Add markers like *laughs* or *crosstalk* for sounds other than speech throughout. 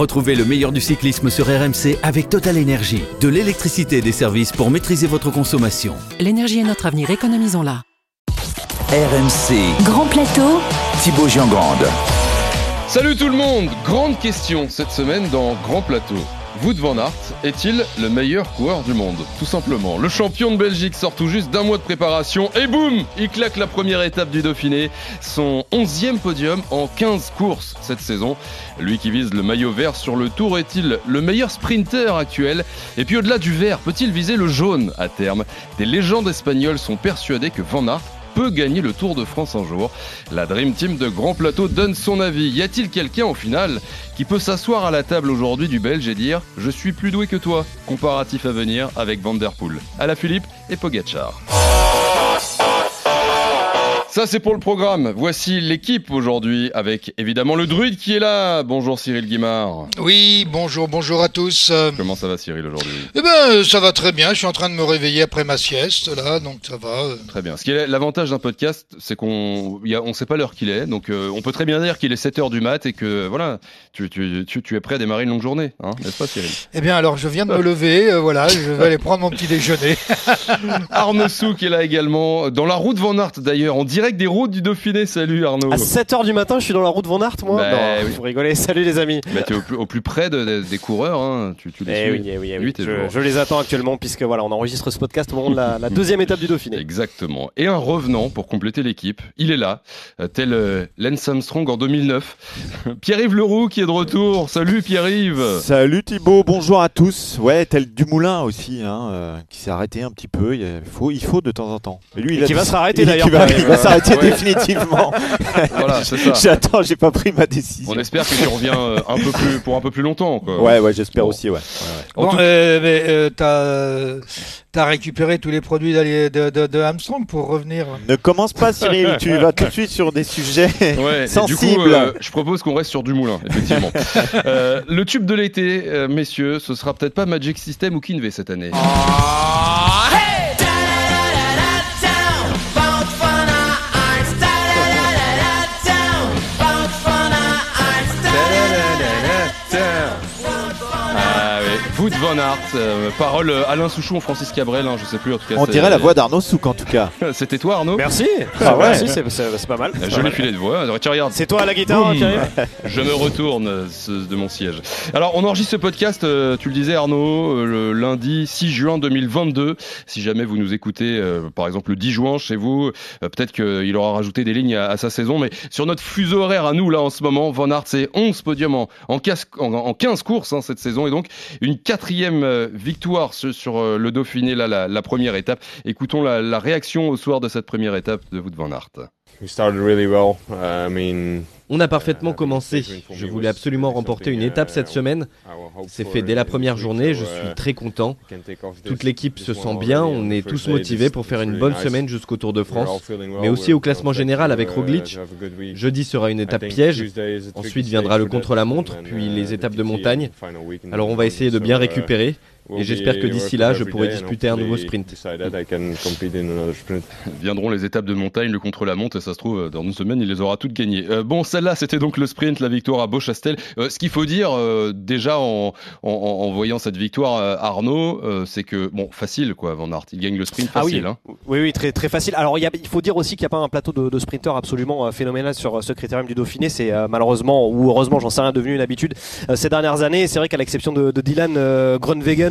Retrouvez le meilleur du cyclisme sur RMC avec Total Énergie. De l'électricité et des services pour maîtriser votre consommation. L'énergie est notre avenir, économisons-la. RMC, Grand plateau, Thibaut Giangrande. Salut tout le monde Grande question cette semaine dans Grand Plateau. Wout van Aert est-il le meilleur coureur du monde? Tout simplement. Le champion de Belgique sort tout juste d'un mois de préparation et boum Il claque la première étape du Dauphiné. Son onzième podium en 15 courses cette saison. Lui qui vise le maillot vert sur le tour est-il le meilleur sprinter actuel? Et puis au-delà du vert, peut-il viser le jaune à terme? Des légendes espagnoles sont persuadées que Van Aert gagner le Tour de France un jour. La Dream Team de Grand Plateau donne son avis. Y a-t-il quelqu'un au final qui peut s'asseoir à la table aujourd'hui du Belge et dire je suis plus doué que toi Comparatif à venir avec Van Der Poel, la Philippe et Pogacar. Ça c'est pour le programme. Voici l'équipe aujourd'hui avec évidemment le druide qui est là. Bonjour Cyril Guimard. Oui, bonjour, bonjour à tous. Comment ça va Cyril aujourd'hui? Eh ben, ça va très bien. Je suis en train de me réveiller après ma sieste, là, donc ça va. euh. Très bien. Ce qui est l'avantage d'un podcast, c'est qu'on on sait pas l'heure qu'il est, donc euh, on peut très bien dire qu'il est 7 heures du mat et que voilà, tu, tu, tu, tu es prêt à démarrer une longue journée, hein, n'est-ce pas Cyril? Eh bien, alors, je viens de me lever, euh, voilà, je vais aller prendre mon petit déjeuner. *laughs* *laughs* Arnaud Sou qui est là également, dans la route Van Aert d'ailleurs, en direct des routes du Dauphiné. Salut Arnaud. À 7h du matin, je suis dans la route Van Aert, moi Bah, Non, oui. vous rigolez. Salut les amis. Bah, tu es au plus, au plus près de- de- des coureurs, hein. tu, tu les Eh suis. oui, eh oui, eh oui. Nuit et Je, les attends actuellement puisque voilà, on enregistre ce podcast au moment de la, la deuxième étape du Dauphiné. Exactement. Et un revenant pour compléter l'équipe. Il est là, tel euh, Lance Armstrong en 2009. *laughs* Pierre-Yves Leroux qui est de retour. Salut Pierre-Yves. Salut Thibaut, bonjour à tous. Ouais, tel Dumoulin aussi, hein, euh, qui s'est arrêté un petit peu. Il faut, il faut de temps en temps. Mais lui, Et il a qui va se arrêter il- d'ailleurs, il va Ouais. définitivement. *laughs* Voilà, c'est ça. J'attends, j'ai pas pris ma décision. On espère que tu reviens euh, un peu plus pour un peu plus longtemps. Quoi. Ouais, ouais, j'espère Bon. aussi, ouais. Bon, tout- euh, mais euh, t'as t'as récupéré tous les produits de, de, de Armstrong pour revenir. Ne commence pas, Cyril. *laughs* tu vas tout de suite sur des sujets Ouais, et du sensibles. coup, euh, je propose qu'on reste sur du moulin, effectivement. *laughs* Euh, le tube de l'été, messieurs, ce sera peut-être pas Magic System ou Kinvey cette année. Ah van Aert, euh, parole euh, Alain Souchon, Francis Cabrel, hein, je sais plus en tout cas. On c'est- dirait la voix d'Arnaud Souk en tout cas. *laughs* C'était toi Arnaud? Merci. Ah ouais. Merci, c'est c'est- c'est pas mal. Euh, C'est pas Joli mal. filet de voix. Alors, tiens, regarde, C'est toi à la guitare, Boum. Pierre *laughs* Je me retourne euh, ce- de mon siège. Alors, on enregistre ce podcast, euh, tu le disais Arnaud, euh, le lundi 6 juin 2022. Si jamais vous nous écoutez, euh, par exemple le 10 juin chez vous, euh, peut-être qu'il aura rajouté des lignes à, à sa saison. Mais sur notre fuseau horaire à nous, là, en ce moment, Van Aert, c'est 11 podiums en, en- en 15 courses hein, cette saison. Et donc, une quatrième euh, victoire sur, euh, le Dauphiné, là, la, première étape. Écoutons la, la réaction au soir de cette première étape de Wout Van Aert. On a parfaitement commencé. Je voulais absolument remporter une étape cette semaine. C'est fait dès la première journée, je suis très content. Toute l'équipe se sent bien, on est tous motivés pour faire une bonne semaine jusqu'au Tour de France, mais aussi au classement général avec Roglic. Jeudi sera une étape piège, ensuite viendra le contre-la-montre, puis les étapes de montagne. Alors on va essayer de bien récupérer, et j'espère que d'ici là, je pourrai disputer un nouveau sprint. Viendront les étapes de montagne, le contre-la-montre, et ça se trouve, dans une semaine, il les aura toutes gagnées. Euh, bon, celle-là, c'était donc le sprint, la victoire à Beauchastel. Euh, ce qu'il faut dire, euh, déjà, en, en, en voyant cette victoire, euh, Arnaud, euh, c'est que, bon, facile, quoi, Van Aert. Il gagne le sprint Ah oui. facile. hein. Oui, oui, très, très facile. Alors, il, y a- il faut dire aussi qu'il n'y a pas un plateau de, de sprinteurs absolument euh, phénoménal sur euh, ce critérium du Dauphiné. C'est euh, malheureusement, ou heureusement, j'en sais rien, devenu une habitude euh, ces dernières années. C'est vrai qu'à l'exception de, de Dylan euh,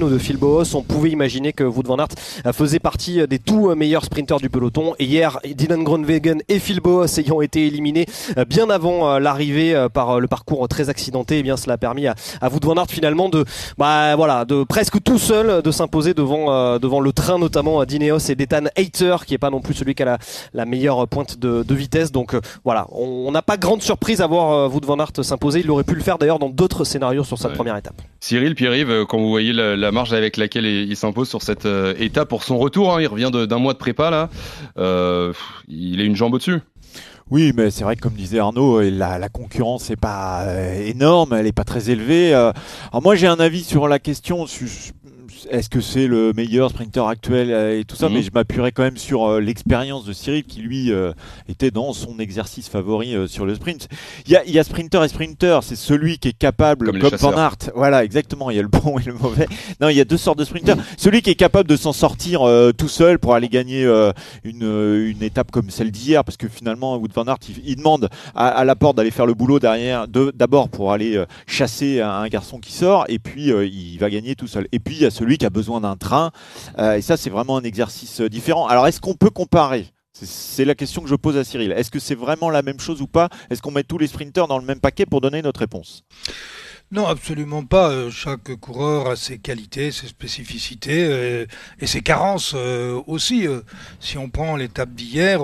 Ou de Phil Boos, on pouvait imaginer que Wout van Aert euh, faisait partie euh, des tout meilleurs sprinteurs du peloton. Et hier, Dylan Groenewegen et Phil Boos ayant été éliminés euh, bien avant l'arrivée par le parcours très accidenté, eh bien, cela a permis à, à Wout van Aert finalement de, bah, voilà, de presque tout seul de s'imposer devant, devant le train notamment d'Ineos et d'Ethan Hayter qui est pas non plus celui qui a la, la meilleure pointe de, de vitesse. Donc voilà, on n'a pas grande surprise à voir Wout van Aert s'imposer. Il aurait pu le faire d'ailleurs dans d'autres scénarios sur sa Ouais. première étape. Cyril, Pierre-Yves, quand vous voyez la, la marge avec laquelle il, s'impose sur cette euh, étape pour son retour, hein, il revient d'un mois de prépa, là, euh, il est une jambe au-dessus. Oui, mais c'est vrai que comme disait Arnaud, euh, la, la concurrence n'est pas euh, énorme, elle n'est pas très élevée. Alors moi j'ai un avis sur la question. Est-ce que c'est le meilleur sprinter actuel euh, et tout ça, Mhm. mais je m'appuierai quand même sur euh, l'expérience de Cyril qui lui euh, était dans son exercice favori euh, sur le sprint. Il y a, y a sprinter et sprinter, c'est celui qui est capable, Comme Van. Aert, voilà exactement, il y a le bon et le mauvais. *laughs* Non, il y a deux sortes de sprinters. Celui qui est capable de s'en sortir tout seul pour aller gagner une, une étape comme celle d'hier, parce que finalement, Wood Van Aert, il, il demande à, à la porte d'aller faire le boulot derrière, de- d'abord pour aller chasser un, un garçon qui sort, et puis il va gagner tout seul. Et puis il y a celui qui a besoin d'un train, euh, et ça c'est vraiment un exercice euh, différent. Alors est-ce qu'on peut comparer? C'est- la question que je pose à Cyril. Est-ce que c'est vraiment la même chose ou pas? Est-ce qu'on met tous les sprinters dans le même paquet pour donner notre réponse? Non, absolument pas. Euh, Chaque coureur a ses qualités, ses spécificités et ses carences aussi. Si on prend l'étape d'hier,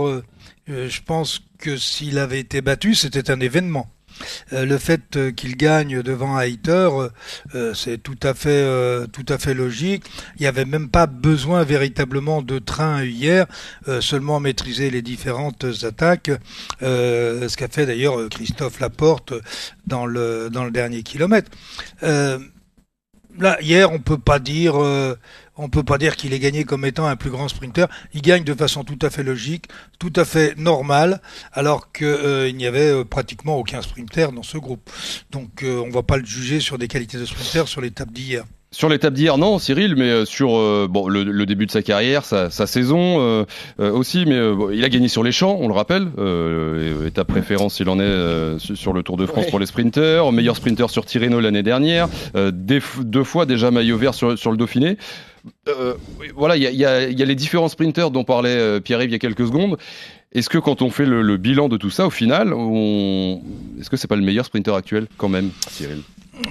je pense que s'il avait été battu, c'était un événement. Euh, le fait euh, qu'il gagne devant Haïter, euh, c'est tout à fait logique. Il n'y avait même pas besoin véritablement de train hier, seulement maîtriser les différentes attaques, ce qu'a fait d'ailleurs Christophe Laporte dans le dernier kilomètre. Là hier, on peut pas dire on peut pas dire qu'il est gagné comme étant un plus grand sprinter. Il gagne de façon tout à fait logique, tout à fait normale, alors que euh, n'y avait euh, pratiquement aucun sprinter dans ce groupe. Donc euh, on va pas le juger sur des qualités de sprinter sur l'étape d'hier. Sur l'étape d'hier, non, Cyril, mais euh, sur euh, bon, le, le début de sa carrière, sa, sa saison euh, euh, aussi, mais bon, il a gagné sur les champs, on le rappelle. Étape préférence, il en est sur le Tour de France Ouais. pour les sprinters, meilleur sprinter sur Tirreno l'année dernière, des deux fois déjà maillot vert sur, sur le Dauphiné. Voilà, il y a, il y, a, il y a les différents sprinters dont parlait Pierre-Yves il y a quelques secondes. Est-ce que quand on fait le, le bilan de tout ça, au final, on... est-ce que c'est pas le meilleur sprinter actuel quand même, Cyril?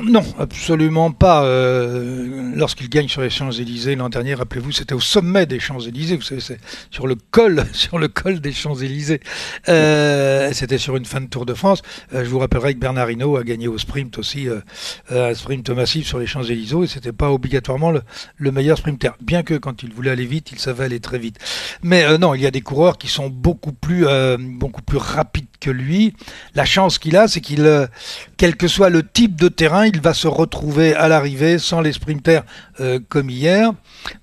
Non, absolument pas. Euh, Lorsqu'il gagne sur les Champs-Élysées l'an dernier, rappelez-vous, c'était au sommet des Champs-Élysées. Vous savez, c'est sur le col, *laughs* sur le col des Champs-Élysées. Euh, c'était sur une fin de Tour de France. Euh, je vous rappellerai que Bernard Hinault a gagné au sprint aussi, un sprint massif sur les Champs-Élysées. Et c'était pas obligatoirement le, le meilleur sprinter, bien que quand il voulait aller vite, il savait aller très vite. Mais non, il y a des coureurs qui sont beaucoup plus, beaucoup plus rapides que lui. La chance qu'il a, c'est qu'il, quel que soit le type de terrain, il va se retrouver à l'arrivée sans les sprinters euh, comme hier.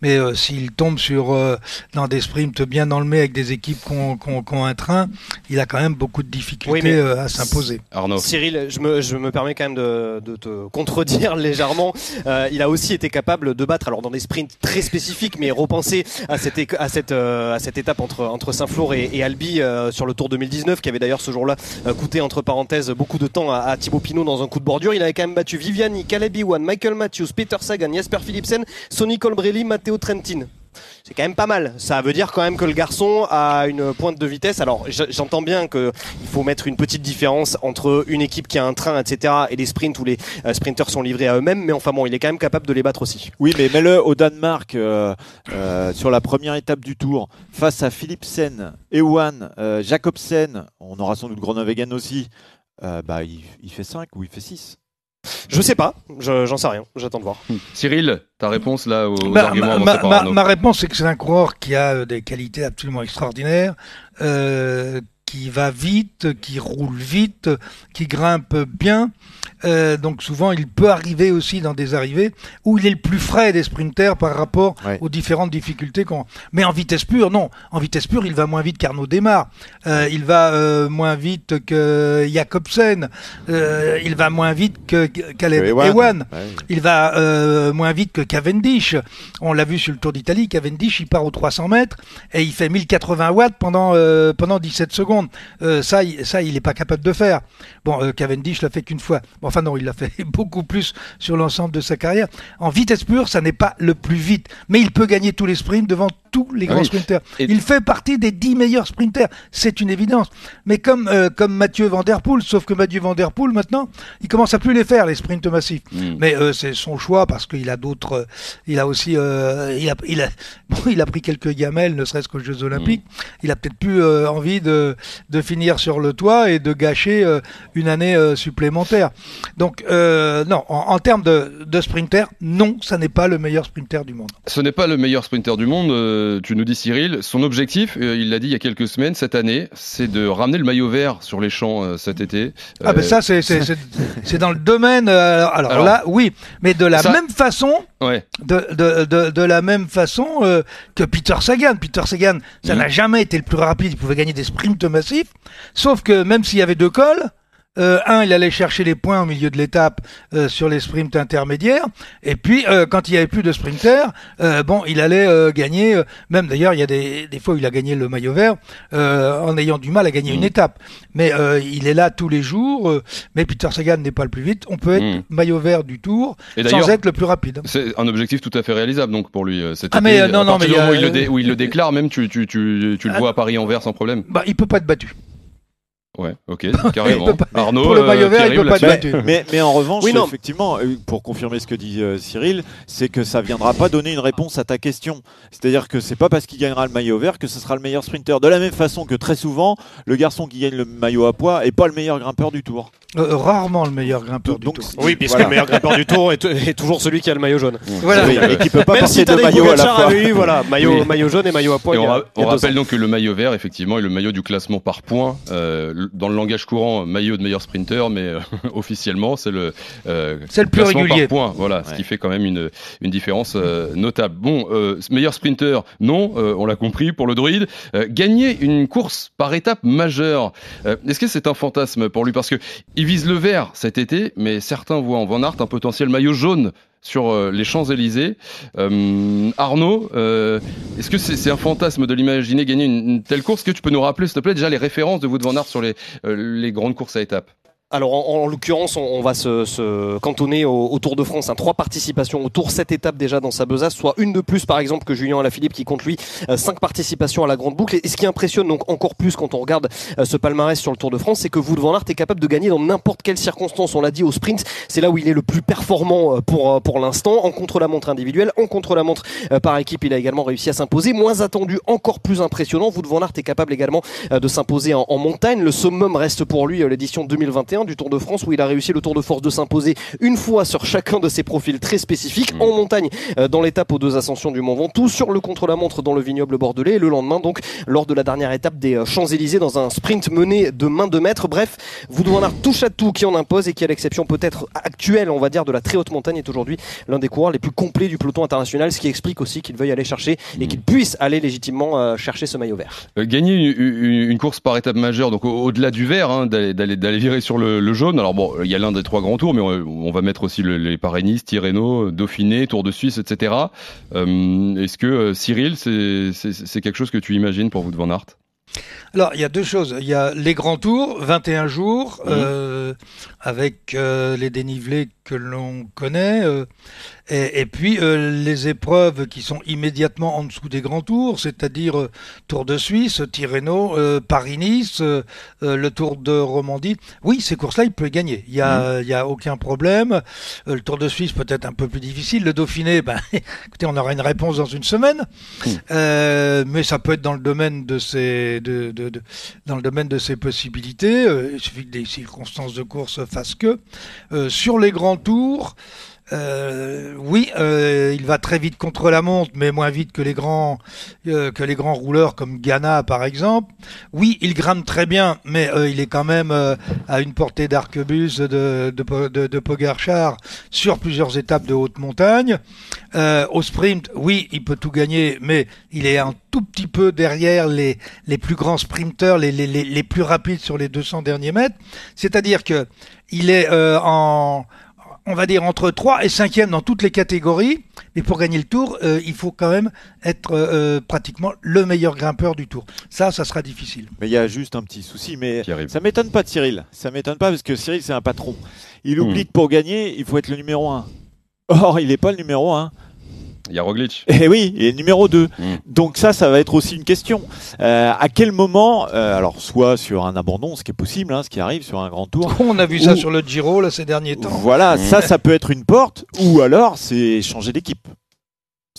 Mais euh, s'il tombe sur euh, dans des sprints bien enlevés avec des équipes qui ont, un train, il a quand même beaucoup de difficultés Oui, euh, à s'imposer. Arnaud Cyril, je me, je me permets quand même de, de te contredire *laughs* légèrement. Euh, il a aussi été capable de battre, alors dans des sprints très spécifiques, mais repenser à cette, à cette, euh, à cette étape entre, entre Saint-Flour et, et Albi euh, sur le Tour 2019, qui avait d'ailleurs ce jour-là coûté entre parenthèses beaucoup de temps à, à Thibaut Pinot dans un coup de bordure. Il avait quand même Viviani, Caleb Ewan, Michael Matthews, Peter Sagan, Jasper Philipsen, Sonny Colbrelli, Matteo Trentin. C'est quand même pas mal. Ça veut dire quand même que le garçon a une pointe de vitesse. Alors j'entends bien que il faut mettre une petite différence entre une équipe qui a un train, etc., et des sprints où les euh, sprinters sont livrés à eux-mêmes. Mais enfin bon, il est quand même capable de les battre aussi. Oui, mais mets-le au Danemark euh, euh, sur la première étape du tour face à Philipsen, Ewan, euh, Jacobsen. On aura sans doute Groenewegen aussi. Bah, il, il fait 5 ou il fait 6. Je sais pas, je- j'en sais rien. J'attends de voir. Cyril, ta réponse là aux Bah, arguments ma, avancés ma- par ma- Arnaud ma réponse, c'est que c'est un coureur qui a euh, des qualités absolument extraordinaires, euh, qui va vite, qui roule vite, qui grimpe bien. Euh, donc souvent, il peut arriver aussi dans des arrivées où il est le plus frais des sprinters par rapport Ouais. aux différentes difficultés qu'on. Mais en vitesse pure, non. En vitesse pure, il va moins vite qu'Arnaud Démarre. Euh, il va euh, moins vite que Jacobsen. Il va moins vite que Caleb Ewan. Ouais. Il va moins vite que Cavendish. On l'a vu sur le Tour d'Italie. Cavendish, il part aux 300 mètres et il fait 1080 watts pendant pendant 17 secondes. Euh, ça, il- ça, il est pas capable de faire. Bon, euh, Cavendish l'a fait qu'une fois. Bon, enfin non, il l'a fait *laughs* beaucoup plus sur l'ensemble de sa carrière. En vitesse pure, ça n'est pas le plus vite, mais il peut gagner tous les sprints devant tous les Ah grands oui. sprinters. Et- Il fait partie des 10 meilleurs sprinters, c'est une évidence. Mais comme euh, comme Mathieu Van Der Poel, sauf que Mathieu Van Der Poel maintenant, il commence à plus les faire les sprints massifs. Hmm. Mais euh, c'est son choix parce qu'il a d'autres. euh, il a aussi. euh, il, a, il, a, bon, *laughs* il a pris quelques gamelles, ne serait-ce qu'aux Jeux Olympiques. Il a peut-être plus euh, envie de, de finir sur le toit et de gâcher euh, une année euh, supplémentaire. Donc, euh, non, en, en termes de, de sprinter, non, ça n'est pas le meilleur sprinter du monde. Ce n'est pas le meilleur sprinter du monde, tu nous dis Cyril, son objectif, il l'a dit il y a quelques semaines, cette année, c'est de ramener le maillot vert sur les champs cet été. Ah ben ça c'est dans le domaine. alors, Alors, là, oui, mais de la ça- même façon, Ouais. de, de, de, de la même façon euh, que Peter Sagan. Peter Sagan, ça Mhm. n'a jamais été le plus rapide. Il pouvait gagner des sprints massifs, sauf que même s'il y avait deux cols. Euh, un, il allait chercher les points au milieu de l'étape euh, sur les sprints intermédiaires, et puis euh, quand il y avait plus de sprinters, euh, bon, il allait euh, gagner. euh, même d'ailleurs, il y a des, des fois où il a gagné le maillot vert euh, en ayant du mal à gagner une Mhm. étape. Mais euh, il est là tous les jours. euh, mais Peter Sagan n'est pas le plus vite. On peut être Mhm. maillot vert du Tour Et sans être le plus rapide. c'est un objectif tout à fait réalisable donc pour lui. euh, Cet Ah, été, mais, non, à non, mais où il il, le dé- où il le *laughs* déclare, même tu, tu, tu, tu le Ah. vois à Paris-Anvers sans problème. Bah, il peut pas être battu. Ouais, ok, carrément. Pas- Arnaud, pour le maillot vert, il peut pas être là-dessus. battu. Mais, mais en revanche, Oui, non. effectivement, euh, pour confirmer ce que dit euh, Cyril, c'est que ça viendra pas donner une réponse à ta question. C'est-à-dire que c'est pas parce qu'il gagnera le maillot vert que ce sera le meilleur sprinter. De la même façon que très souvent, le garçon qui gagne le maillot à poids est pas le meilleur grimpeur du tour. Euh, rarement le meilleur grimpeur Donc, du tour. Oui, puisque Voilà. le meilleur grimpeur du tour est, est toujours celui qui a le maillot jaune. Voilà. Oui, et qui peut pas Même porter si deux Tadej maillots à la fois. eu, voilà, *laughs* maillot, Oui. maillot jaune et maillot à poids. Et on, ra- rappelle donc que le maillot vert, effectivement, est le maillot du classement par points. Euh, dans le langage courant, maillot de meilleur sprinter, mais euh, *laughs* officiellement, c'est le, euh, C'est le plus régulier. par points. Voilà, ce qui fait quand même une, une différence euh, notable. Bon, euh, meilleur sprinter, non, euh, on l'a compris pour le druide. Euh, gagner une course par étape majeure, euh, est-ce que c'est un fantasme pour lui? Parce que il vise le vert cet été, mais certains voient en Van Aert un potentiel maillot jaune sur euh, les Champs-Élysées. Euh, Arnaud, euh, est-ce que c'est un fantasme de l'imaginer gagner une, telle course? Est-ce que tu peux nous rappeler, s'il te plaît, déjà les références de Wout van Aert sur les, les grandes courses à étapes? Alors en, en l'occurrence, on, on va se, se cantonner au, au Tour de France. Hein, trois participations au Tour, sept étapes déjà dans sa besace, soit une de plus par exemple que Julien Alaphilippe qui compte lui euh, cinq participations à la grande boucle. Et, ce qui impressionne donc encore plus quand on regarde euh, ce palmarès sur le Tour de France, c'est que Wout van Aert est capable de gagner dans n'importe quelle circonstance. On l'a dit au sprint, c'est là où il est le plus performant euh, pour euh, pour l'instant. En contre-la-montre individuelle, en contre-la-montre euh, par équipe, il a également réussi à s'imposer. Moins attendu, encore plus impressionnant. Wout van Aert est capable également euh, de s'imposer en, en montagne. Le summum reste pour lui l'édition 2021 du Tour de France où il a réussi le tour de force de s'imposer une fois sur chacun de ses profils très spécifiques en montagne euh, dans l'étape aux deux ascensions du Mont Ventoux, sur le contre-la-montre dans le vignoble bordelais et le lendemain donc lors de la dernière étape des euh, Champs-Élysées dans un sprint mené de main de maître. Bref, Aert touche à tout qui en impose et qui à l'exception peut-être actuelle, on va dire, de la très haute montagne est aujourd'hui l'un des coureurs les plus complets du peloton international, ce qui explique aussi qu'il veuille aller chercher et qu'il puisse aller légitimement euh, chercher ce maillot vert. Gagner une, une- une course par étape majeure, donc au- au-delà du vert, hein, d'aller virer sur le, le jaune. Alors bon, il y a l'un des trois grands tours, mais on, on va mettre aussi le- les Paris-Nice, Tirreno, Dauphiné, Tour de Suisse, etc. Euh, Est-ce que euh, Cyril, c'est quelque chose que tu imagines pour vous de Van Aert? Alors, il y a deux choses. Il y a les grands tours, 21 jours, Mhm. euh, avec euh, les dénivelés que l'on connaît, euh, et, et puis euh, les épreuves qui sont immédiatement en dessous des grands tours, c'est-à-dire euh, Tour de Suisse, Tirreno, Paris-Nice, le Tour de Romandie. Oui, ces courses-là, il peut les gagner. Il y a, il y a aucun problème. Le Tour de Suisse peut-être un peu plus difficile. Le Dauphiné, *laughs* ben, écoutez, on aura une réponse dans une semaine. Euh, mais ça peut être dans le domaine de ses, de, de, de- dans le domaine de ses possibilités. Euh, il suffit que des circonstances de course fassent que. Euh, sur les grands tours, euh, oui, euh, il va très vite contre la montre, mais moins vite que les grands euh, rouleurs comme Ghana par exemple. Oui, il grimpe très bien, mais il est quand même à une portée d'arquebus de de, Po- de, de Pogacar sur plusieurs étapes de haute montagne. Au sprint, oui, il peut tout gagner, mais il est un tout petit peu derrière les, plus grands sprinteurs, les, les, plus rapides sur les 200 derniers mètres. C'est-à-dire que il est en, on va dire entre 3 et 5e dans toutes les catégories, mais pour gagner le tour, euh, il faut quand même être euh, pratiquement le meilleur grimpeur du tour. Ça, ça sera difficile. Mais il y a juste un petit souci, mais qui arrive ça m'étonne pas de Cyril. Ça m'étonne pas parce que Cyril c'est un patron. Il Hmm. oublie que pour gagner, il faut être le numéro 1. Or, il n'est pas le numéro 1. Il y a Roglic. *laughs* Eh oui, est numéro 2. Mm. Donc ça, ça va être aussi une question. Euh, à quel moment, euh, alors soit sur un abandon, ce qui est possible, hein, ce qui arrive sur un grand tour. *laughs* On a vu ça sur le Giro là, ces derniers temps. Voilà, Mm. ça, ça peut être une porte, ou alors c'est changer d'équipe.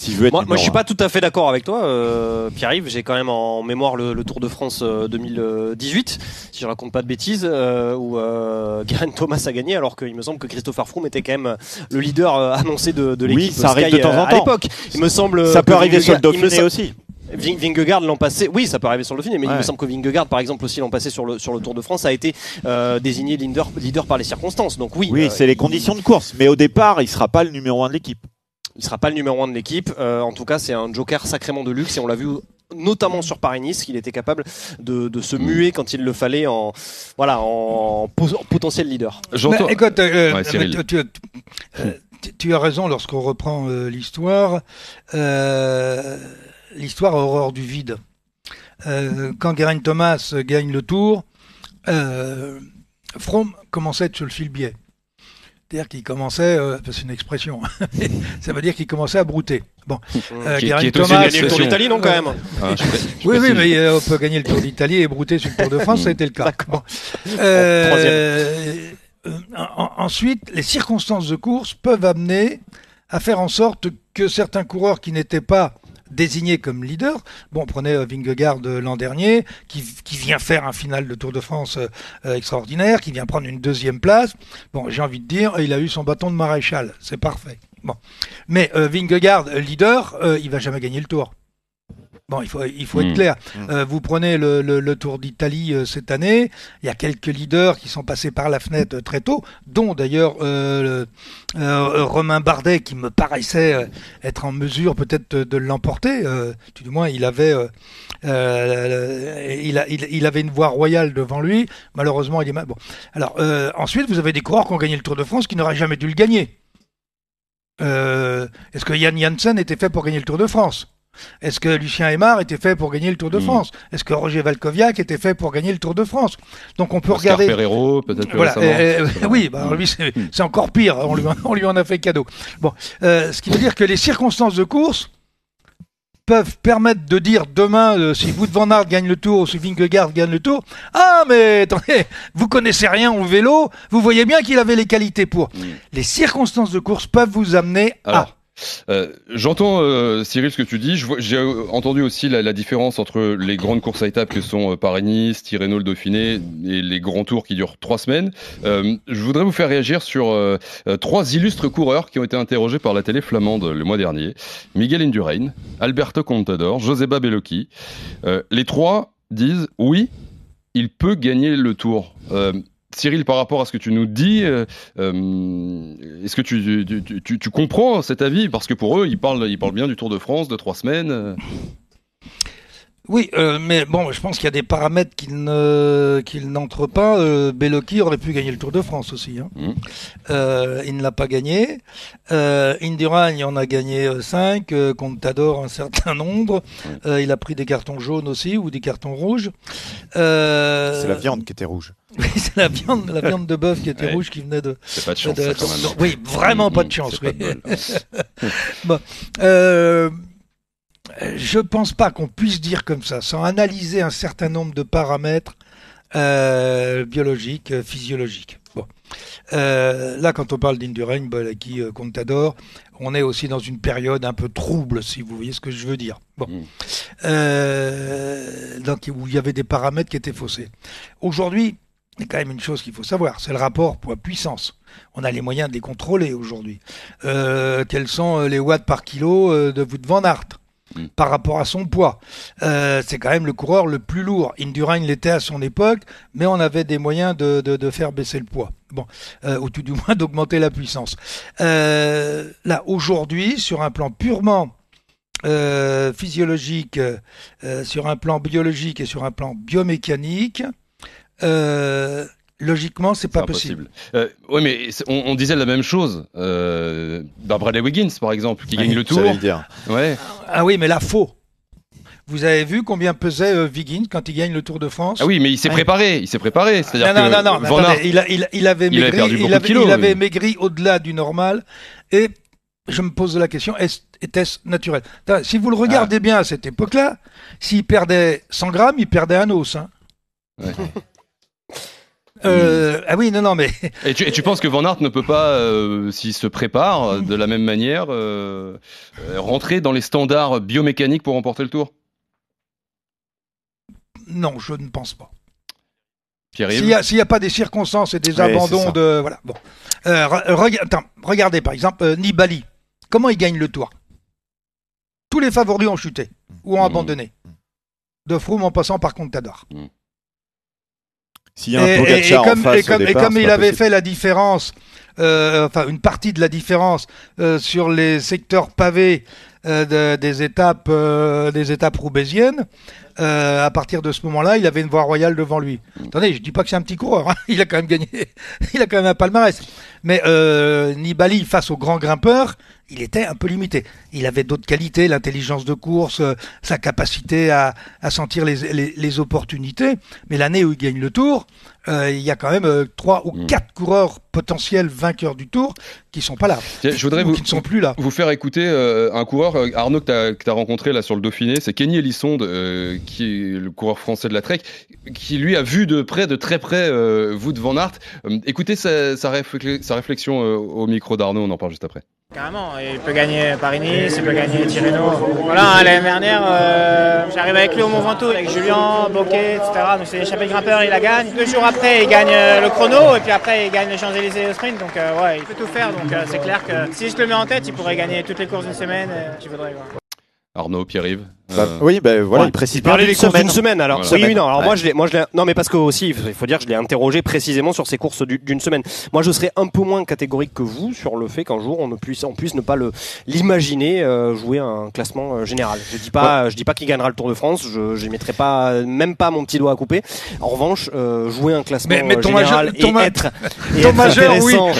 Si je veux être Moi, moi, je suis pas tout à fait d'accord avec toi, euh, Pierre-Yves. J'ai quand même en mémoire le, le Tour de France euh, 2018, si je raconte pas de bêtises, euh, où euh, *laughs* Geraint Thomas a gagné, alors qu'il me semble que Christopher Froome était quand même le leader euh, annoncé de, de Oui, l'équipe ça arrive Sky, de temps en euh, à temps. l'époque. Il me semble. Ça peut arriver sur le Dauphiné aussi. Ving- Vingegaard l'an passé, oui, ça peut arriver sur le Dauphiné, mais il me semble que Vingegaard, par exemple, aussi l'an passé sur le, sur le Tour de France, a été euh, désigné leader, leader par les circonstances. Donc oui, Oui, euh, c'est les conditions de course. Mais au départ, il sera pas le numéro un de l'équipe. Il sera pas le numéro un de l'équipe. Euh, en tout cas, c'est un joker sacrément de luxe et on l'a vu notamment sur Paris-Nice qu'il était capable de, de se muer quand il le fallait en voilà en, po- en potentiel leader. J'entends. Mais écoute, euh, Ouais, mais Cyril. tu, tu- euh, tu- tu as raison lorsqu'on reprend euh, l'histoire. Euh, l'histoire a horreur du vide. Euh, quand Geraint Thomas gagne le Tour, euh, Froome commençait à être sur le fil-biais. C'est-à-dire qu'il commençait, euh, c'est une expression, *laughs* ça veut dire qu'il commençait à brouter. Bon, euh, Qui- Geraint qui est aussi Thomas, une le Tour d'Italie, non quand même. Ah, je- je oui, oui, précise. mais euh, on peut gagner le Tour d'Italie et brouter sur le Tour de France, ça a été le cas. Bon. Euh, en- ensuite, les circonstances de course peuvent amener à faire en sorte que certains coureurs qui n'étaient pas désignés comme leaders, bon, prenez euh, Vingegaard l'an dernier, qui, qui vient faire un final de Tour de France euh, euh, extraordinaire, qui vient prendre une deuxième place. Bon, j'ai envie de dire, il a eu son bâton de maréchal, c'est parfait. Bon, mais euh, Vingegaard leader, euh, il va jamais gagner le Tour. Bon, il faut, il faut être clair. Mm. Euh, vous prenez le, le- le Tour d'Italie euh, cette année, il y a quelques leaders qui sont passés par la fenêtre euh, très tôt, dont d'ailleurs euh, euh, Romain Bardet qui me paraissait euh, être en mesure peut-être de, de l'emporter. Euh, tout du moins, il avait, euh, euh, il, a- il- il avait une voie royale devant lui. Malheureusement, il est mal. Bon. Alors euh, ensuite, vous avez des coureurs qui ont gagné le Tour de France qui n'auraient jamais dû le gagner. Euh, Est-ce que Yann Janssen était fait pour gagner le Tour de France? Est-ce que Lucien Aymar était fait pour gagner le Tour de Mm. France Est-ce que Roger Valkoviak était fait pour gagner le Tour de France Donc on peut Oscar regarder. Pereiro, peut-être Voilà, euh, pas oui, bah, lui c'est c'est encore pire. On lui, on lui en a fait cadeau. Bon, euh, ce qui veut dire que les circonstances de course peuvent permettre de dire demain euh, si Wout van Aert gagne le Tour ou si Vingegaard gagne le Tour. Ah mais attendez, vous connaissez rien au vélo, vous voyez bien qu'il avait les qualités pour. Mm. Les circonstances de course peuvent vous amener à. Euh, j'entends euh, Cyril ce que tu dis. J'ai euh, entendu aussi la, différence entre les grandes courses à étapes que sont euh, Paris-Nice, Tirreno, le Dauphiné et les grands tours qui durent trois semaines. Je voudrais vous faire réagir sur trois illustres coureurs qui ont été interrogés par la télé flamande le mois dernier. Miguel Indurain, Alberto Contador, Joseba Bellocchi. Les trois disent oui, il peut gagner le tour. Cyril, par rapport à ce que tu nous dis, euh, euh, est-ce que tu, tu, tu- tu- comprends cet avis? Parce que pour eux, ils parlent, ils parlent bien du Tour de France de trois semaines. Euh. Oui, euh, mais bon, je pense qu'il y a des paramètres qu'il ne qu'il n'entre pas. Euh, Bellocchi aurait pu gagner le Tour de France aussi. Hein. Mhm. Euh, il ne l'a pas gagné. Euh, Indurain, il en a gagné 5. Contador, un certain nombre. Euh, il a pris des cartons jaunes aussi ou des cartons rouges. Euh, C'est la viande qui était rouge. *laughs* Oui, c'est la viande, la viande de bœuf qui était Ouais. rouge qui venait de. C'est pas de chance, de- ça, quand même. de- oui, vraiment pas de chance. Oui. pas de bol. *laughs* Bon, euh, je pense pas qu'on puisse dire comme ça, sans analyser un certain nombre de paramètres euh, biologiques, euh, physiologiques. Bon. Euh, là, quand on parle d'Indurain, Bolaki, euh, Contador, on est aussi dans une période un peu trouble, si vous voyez ce que je veux dire. Bon. Mm. Euh, donc, où il y avait des paramètres qui étaient faussés. Aujourd'hui, il y a quand même une chose qu'il faut savoir, c'est le rapport poids-puissance. On a les moyens de les contrôler aujourd'hui. Euh, quels sont euh, les watts par kilo euh, de Wout van Aert? Mm. par rapport à son poids Euh, C'est quand même le coureur le plus lourd. Indurain l'était à son époque, mais on avait des moyens de, faire baisser le poids. Euh, ou tout du moins *laughs* d'augmenter la puissance. Euh, là, aujourd'hui, sur un plan purement physiologique, sur un plan biologique et sur un plan biomécanique, logiquement, c'est pas possible. Euh, oui, mais on, on disait la même chose. Euh, bah, Bradley Wiggins, par exemple, qui gagne le tour. Le dire. Ouais. Ah oui, mais là, faux. Vous avez vu combien pesait euh, Wiggins quand il gagne le Tour de France Ah oui, mais il s'est Ouais. préparé. Il s'est préparé. C'est-à-dire Non, non, non, non, mais Van attendez, Aert- il, a- il, il avait il avait maigri, perdu beaucoup il de avait, kilos, il avait oui. maigri au-delà du normal, et je me pose la question, est-ce- était-ce naturel? Si vous le regardez Ah. bien à cette époque-là, s'il perdait 100 grammes, il perdait un os. Hein. Ouais. Euh, ah oui, non, non, mais *laughs* Et tu, et tu penses que Van Aert ne peut pas, euh, s'il se prépare euh, de la même manière, euh, rentrer dans les standards biomécaniques pour remporter le tour? Non, je ne pense pas. S'il n'y a, a pas des circonstances et des Ouais, abandons de... Voilà, bon. Rega- attends, regardez par exemple Nibali. Comment il gagne le tour? Tous les favoris ont chuté ou ont Mmh. abandonné. De Froome en passant par Contador. S'il y a un Et, et- et en comme, face et comme- au départ, il avait possible. fait la différence, euh, enfin une partie de la différence euh, sur les secteurs pavés euh, de- des étapes, euh, des étapes roubaisiennes, euh, à partir de ce moment-là, il avait une voie royale devant lui. Attendez, je dis pas que c'est un petit coureur, hein, *laughs* il a quand même gagné, *laughs* il a quand même un palmarès. Mais euh, Nibali face aux grands grimpeurs, il était un peu limité. Il avait d'autres qualités, l'intelligence de course, euh, sa capacité à, à sentir les, les, les opportunités. Mais l'année où il gagne le Tour, euh, il y a quand même euh, trois ou Mm. quatre coureurs potentiels vainqueurs du Tour qui sont pas là, Tiens, je voudrais ou vous, qui ne sont plus là. vous faire écouter un coureur, Arnaud, que tu as, rencontré là sur le Dauphiné, c'est Kenny Elissonde, qui est le coureur français de la Trek, qui lui a vu de près, de très près, euh, Wout van Aert. Écoutez sa, sa, réflexion au micro d'Arnaud, on en parle juste après. Carrément, il peut gagner Paris-Nice, il peut gagner Tirreno. Voilà, l'année dernière, euh, j'arrive avec lui au Mont Ventoux, avec Julien, Boquet, etc. Donc c'est l'échappée grimpeur, il la gagne. Deux jours après, il gagne euh, le chrono, et puis après, il gagne les Champs-Élysées au sprint. Donc euh, ouais, il peut tout faire. Donc c'est clair que si je le mets en tête, il pourrait gagner toutes les courses d'une semaine, voudrait. quoi. Arnaud, Pierre-Yves? Bah, euh, oui, ben voilà, Ouais, il précise Il parlait bien des d'une courses d'une semaine. Alors Voilà. oui, oui, non. Alors Ouais. moi, je l'ai, moi, je l'ai. Non, mais parce que aussi, il faut dire, je l'ai interrogé précisément sur ces courses du- d'une semaine. Moi, je serais un peu moins catégorique que vous sur le fait qu'un jour on ne puisse, on puisse ne pas le l'imaginer euh, jouer un classement euh, général. Je dis pas, je dis pas qu'il gagnera le Tour de France. Je, je mettrai pas, même pas mon petit doigt à couper. En revanche, euh, jouer un classement Mais- mais ton général majeur- ton et ma- être, et ton être majeur, oui. intéressant.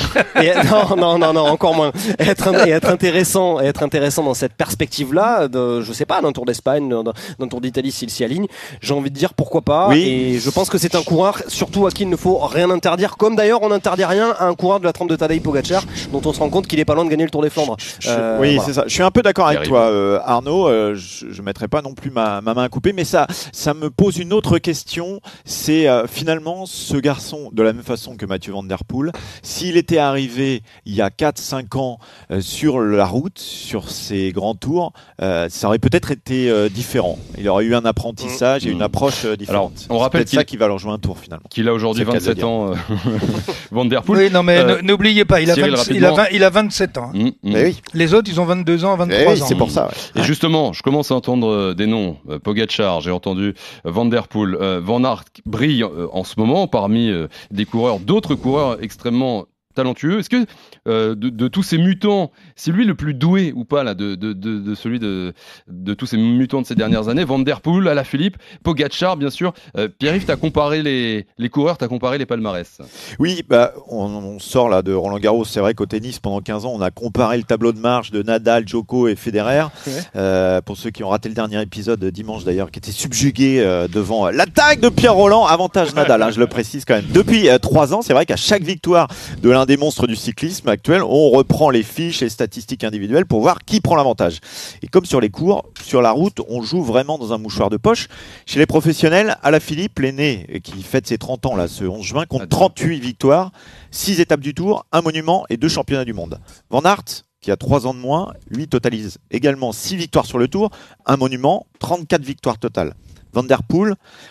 et- *laughs* non, non, non, non, encore moins. Être, et être intéressant, et être intéressant dans cette perspective-là, de, je sais pas, d'un Tour d'Espagne, d'un d'un Tour d'Italie s'il s'y aligne. J'ai envie de dire pourquoi pas. Oui. Et je pense que c'est un coureur, surtout à qui il ne faut rien interdire. Comme d'ailleurs, on n'interdit rien à un coureur de la trempe de Tadej Pogacar, dont on se rend compte qu'il est pas loin de gagner le Tour des Flandres. Je- Euh, oui, voilà. c'est ça. Je suis un peu d'accord avec toi, euh, Arnaud. Euh, je, je mettrai pas non plus ma, ma main à couper, mais ça, ça me pose une autre question. C'est euh, finalement ce garçon, de la même façon que Mathieu Van Der Poel, s'il était arrivé il y a 4-5 ans euh, sur la route, sur ses grands tours, euh, ça aurait peut-être été euh, différent. Il aurait eu un apprentissage et une approche euh, différente. Alors, on C'est rappelle qu'il- ça qui va leur jouer un tour finalement. qu'il a aujourd'hui C'est le cas de le 27 dire. ans, euh, *laughs* Van Der Poel. Oui, non, mais Euh, n'oubliez pas, il a, Cyril, 20 il, a rapidement. 20 il a 27 ans. hein. Mm, mm. Oui, Les autres, ils ont 22 ans, 23 Eh oui, ans. c'est pour ça. ouais. Et justement, je commence à entendre des noms. Pogacar, j'ai entendu Van Der Poel, euh, Van Aert brille en ce moment parmi des coureurs, d'autres coureurs extrêmement talentueux. Est-ce que euh, de, de tous ces mutants, c'est lui le plus doué ou pas là de, de, de, celui de, de tous ces mutants de ces dernières années? Van Der Poel, Alaphilippe, Pogacar, bien sûr. Euh, Pierre-Yves, t'as comparé les, les coureurs, t'as comparé les palmarès. Oui, bah, on, on sort là de Roland Garros. C'est vrai qu'au tennis, pendant 15 ans, on a comparé le tableau de marche de Nadal, Djoko et Federer. Ouais. Euh, pour ceux qui ont raté le dernier épisode dimanche d'ailleurs, qui était subjugué devant l'attaque de Pierre Roland. Avantage Nadal, hein, je le précise quand même. Depuis euh, trois ans, c'est vrai qu'à chaque victoire de l'un des monstres du cyclisme actuel, on reprend les fiches, les statistiques individuelles pour voir qui prend l'avantage. Et comme sur les cours, sur la route, on joue vraiment dans un mouchoir de poche. Chez les professionnels, Alaphilippe, l'aîné, euh, qui fête ses 30 ans là, ce 11 juin, compte 38 victoires, 6 étapes du Tour, un monument et deux championnats du monde. Van Aert, qui a 3 ans de moins, lui totalise également 6 victoires sur le Tour, un monument, 34 victoires totales. Van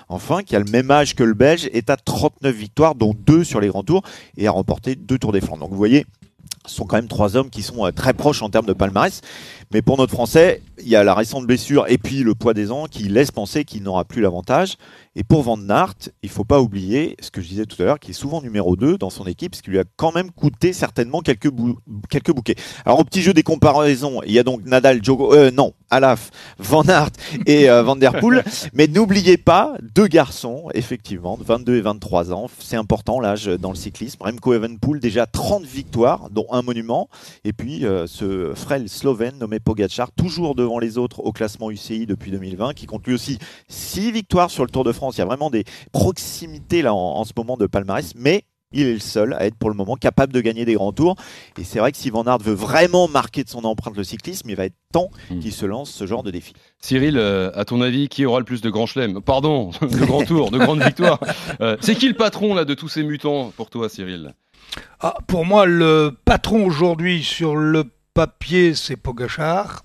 enfin, qui a le même âge que le Belge, est à 39 victoires, dont 2 sur les grands tours, et a remporté 2 Tours des Flandres. Donc vous voyez, ce sont quand même trois hommes qui sont euh, très proches en termes de palmarès. Mais pour notre Français, il y a la récente blessure et puis le poids des ans qui laisse penser qu'il n'aura plus l'avantage. Et pour Van Aert, il faut pas oublier ce que je disais tout à l'heure, qui est souvent numéro 2 dans son équipe, ce qui lui a quand même coûté certainement quelques, bou- quelques bouquets. Alors au petit jeu des comparaisons, il y a donc Nadal, Djoko, euh, non, Alaf, Van Aert et euh, Van Der Poel. *laughs* Mais n'oubliez pas deux garçons, effectivement, de 22 et 23 ans. C'est important l'âge dans le cyclisme. Remco Evenepoel, déjà 30 victoires, dont un monument. Et puis euh, ce frêle slovène nommé Pogacar, toujours devant les autres au classement UCI depuis 2020, qui compte lui aussi 6 victoires sur le Tour de France. Il y a vraiment des proximités là en, en ce moment de palmarès, mais il est le seul à être pour le moment capable de gagner des grands tours. Et c'est vrai que si Van Aert veut vraiment marquer de son empreinte le cyclisme, il va être temps Mm. qu'il se lance ce genre de défi. Cyril, euh, à ton avis, qui aura le plus de grands chelems? Pardon, *laughs* de grands tours, de grandes victoires. Euh, c'est qui le patron là de tous ces mutants pour toi, Cyril? Ah, pour moi, le patron aujourd'hui sur le papier, c'est Pogachar.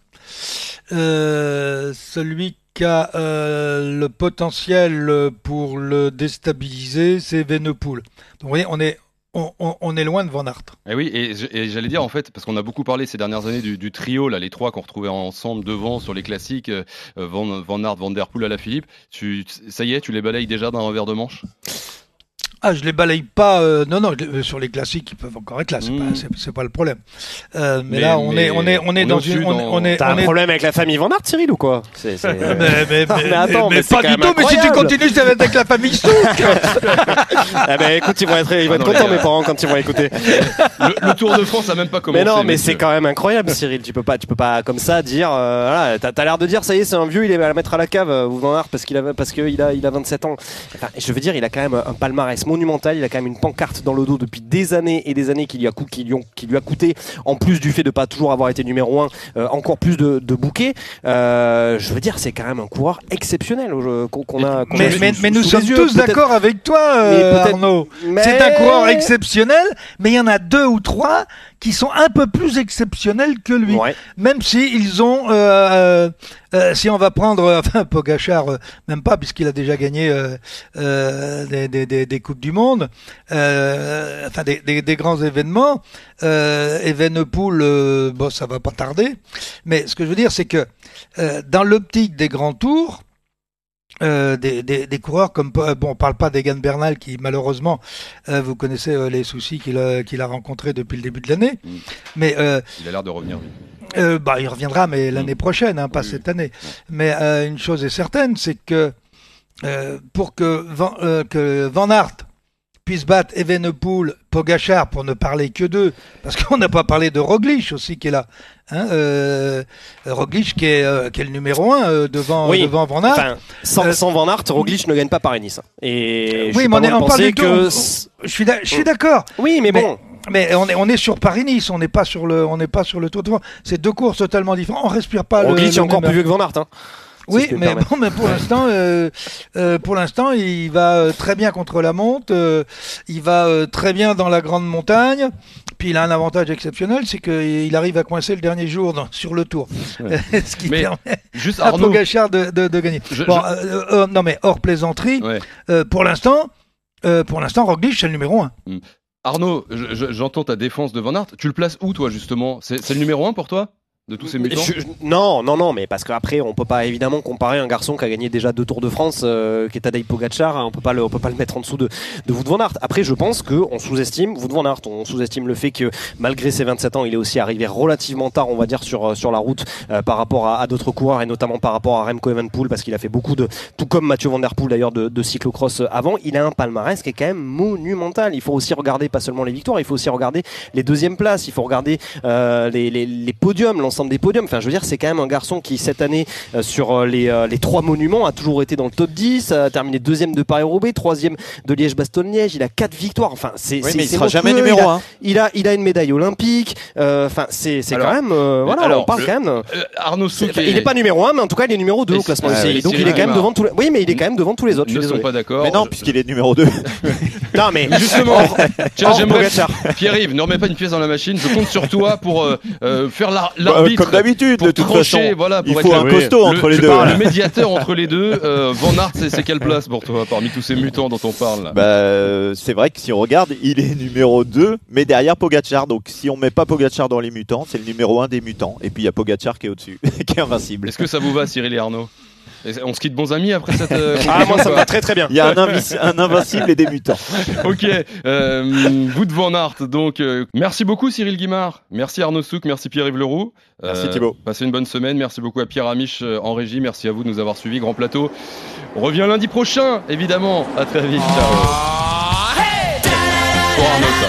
Euh, celui qui a euh, le potentiel pour le déstabiliser, c'est Venepool. Donc vous voyez, on est, on, est loin de Van Aert. Et oui, et, j'allais dire en fait, parce qu'on a beaucoup parlé ces dernières années du, trio, là, les trois qu'on retrouvait ensemble devant sur les classiques, euh, Van, Van Aert, Van Der Poel à la Philippe. Tu, ça y est, tu les balayes déjà d'un revers de manche? Ah, je les balaye pas. euh, non, non, je euh, sur les classiques, ils peuvent encore être là. C'est Mm. pas, c'est- c'est pas le problème. Euh, mais, Mais- là, on mais est, on est, on est on est dans une, on, est- dans- on est, T'as on un est- problème avec la famille Van Aert, Cyril, ou quoi? C'est- c'est- *laughs* Mais, mais, mais- *laughs* mais attends, mais pas du tout. Mais si tu continues, ça va être avec la famille Souk. *laughs* Ah ben écoute, ils vont être, ils vont Ah être non, contents mes parents quand ils vont écouter. le, le Tour de France a même pas commencé. mais non, mais c'est quand même incroyable, Cyril. Tu peux pas, tu peux pas comme ça dire. euh, voilà, t'as, t'as l'air de dire, ça y est, c'est un vieux, il est à la mettre à la cave euh, ou Van Aert parce qu'il a, parce qu'il a, il a 27 ans. Enfin, je veux dire, il a quand même un palmarès monumental. Il a quand même une pancarte dans le dos depuis des années et des années qui lui a, cou- qui lui ont- qui lui a coûté, en plus du fait de pas toujours avoir été numéro 1 encore plus de, de bouquets. Euh, je veux dire, c'est quand même un coureur exceptionnel euh, qu'on, a. Mais, sous- mais, sous- mais nous sommes tous d'accord avec toi, euh, Arnaud. C'est un coureur exceptionnel, mais il y en a deux ou trois qui sont un peu plus exceptionnels que lui. Ouais. Même si ils ont, euh, euh, euh, si on va prendre, euh, *laughs* enfin Pogachar, euh, même pas puisqu'il a déjà gagné des, des, des, des coupes du monde, euh, enfin des, des, des grands événements. Euh, Evenepoel, euh, bon ça va pas tarder, mais ce que je veux dire c'est que euh, dans l'optique des grands tours. Euh, des, des, des coureurs comme euh, bon on parle pas d'Egan Bernal qui malheureusement euh, vous connaissez euh, les soucis qu'il a qu'il a rencontrés depuis le début de l'année. Mm. mais euh, Il a l'air de revenir euh, bah, il reviendra, mais l'année prochaine, hein, pas Oui, cette année. Mais euh, une chose est certaine, c'est que euh, pour que Van, euh, que Van Aert puisse battre Evenepoel, Pogachar, pour ne parler que d'eux, parce qu'on n'a pas parlé de Roglic aussi qui est là. Hein, euh, Roglic qui est, euh, qui est le numéro un euh, devant, Oui. devant Van Aert. Enfin, sans, sans Van Aert, Roglic ne gagne pas Paris-Nice. Et je oui, suis mais on, est, parle que. Je suis suis d'accord. Oui, mais bon. Mais on est, on est sur Paris-Nice, on n'est pas sur le, on n'est pas sur le Tour de France. C'est deux courses totalement différentes. On respire pas le. Roglic est le encore même- plus vieux que Van Aert. Hein. Oui, mais bon, mais pour l'instant, euh, euh, pour l'instant, il va euh, très bien contre la monte. euh, il va euh, très bien dans la grande montagne. Puis il a un avantage exceptionnel, c'est qu'il arrive à coincer le dernier jour dans- sur le Tour, *laughs* ce qui Mais permet Juste à Arnaud. Pogacar de, de, de gagner. je- Bon, je- euh, non mais hors plaisanterie, ouais. euh, pour l'instant, euh, pour l'instant, Roglic c'est le numéro 1 Arnaud, je- je- j'entends ta défense de Van Aert. Tu le places où, toi, justement? C'est le numéro un pour toi? De tous ces mutants Je- je- non, non, non, mais parce qu'après, on peut pas évidemment comparer un garçon qui a gagné déjà deux Tours de France, euh, qui est Tadej Pogacar, hein, on peut pas le, on peut pas le mettre en dessous de, de Wout van Aert. Après, je pense que on sous-estime Wout van Aert, on sous-estime le fait que malgré ses 27 ans, il est aussi arrivé relativement tard, on va dire, sur euh, sur la route euh, par rapport à, à d'autres coureurs et notamment par rapport à Remco Evenepoel parce qu'il a fait beaucoup de, tout comme Mathieu Van Der Poel d'ailleurs, de, de cyclocross euh, avant. Il a un palmarès qui est quand même monumental. Il faut aussi regarder pas seulement les victoires, il faut aussi regarder les deuxièmes places, il faut regarder euh, les, les, les podiums, l'ensemble des podiums. Enfin, je veux dire, c'est quand même un garçon qui cette année euh, sur euh, les, euh, les trois monuments a toujours été dans le top 10, a terminé deuxième de Paris-Roubaix, troisième de Liège-Bastogne-Liège. Il a quatre victoires. Enfin, c'est Oui, c'est- mais il sera jamais numéro Il a- 1. Il a, il a une médaille olympique. Enfin, c'est quand même. euh, voilà, alors, on parle le- quand même. Euh, Arnaud Souk il n'est pas numéro 1, mais en tout cas, il est numéro 2 Et au classement ah oui, Donc, il est quand même devant tous les. Oui, mais il est quand même devant tous les autres. Je ne suis sont pas d'accord. Mais non, puisqu'il est numéro 2. *laughs* Non, mais *laughs* Justement, tiens, j'aimerais. Pierre-Yves, ne remets pas une pièce dans la machine. Je compte sur toi pour euh, euh, faire l'ar- Bah, l'arbitre. Comme d'habitude, de toute trancher, façon. voilà, pour Il faut un costaud le- entre les deux. Le médiateur entre les deux. Euh, Van Aert, c'est quelle place pour toi parmi tous ces mutants dont on parle Bah, euh, c'est vrai que si on regarde, il est numéro 2, mais derrière Pogachar. Donc si on met pas Pogachar dans les mutants, c'est le numéro 1 des mutants. Et puis il y a Pogachar qui est au-dessus, *laughs* qui est invincible. Est-ce que ça vous va, Cyril et Arnaud? Et On se quitte bons amis après cette. euh, *laughs* Ah, moi, ça me va très très bien. Il y a un, invis- un invincible et des mutants. *laughs* Ok, euh, vous de Van Aert, donc euh, merci beaucoup Cyril Guimard, merci Arnaud Souk, merci Pierre-Yves Leroux. Merci Thibaut. Passez une bonne semaine, merci beaucoup à Pierre Amiche euh, en régie, merci à vous de nous avoir suivis, Grand Plateau. On revient lundi prochain, évidemment, à très vite, ciao. Pour Arnaud, ça.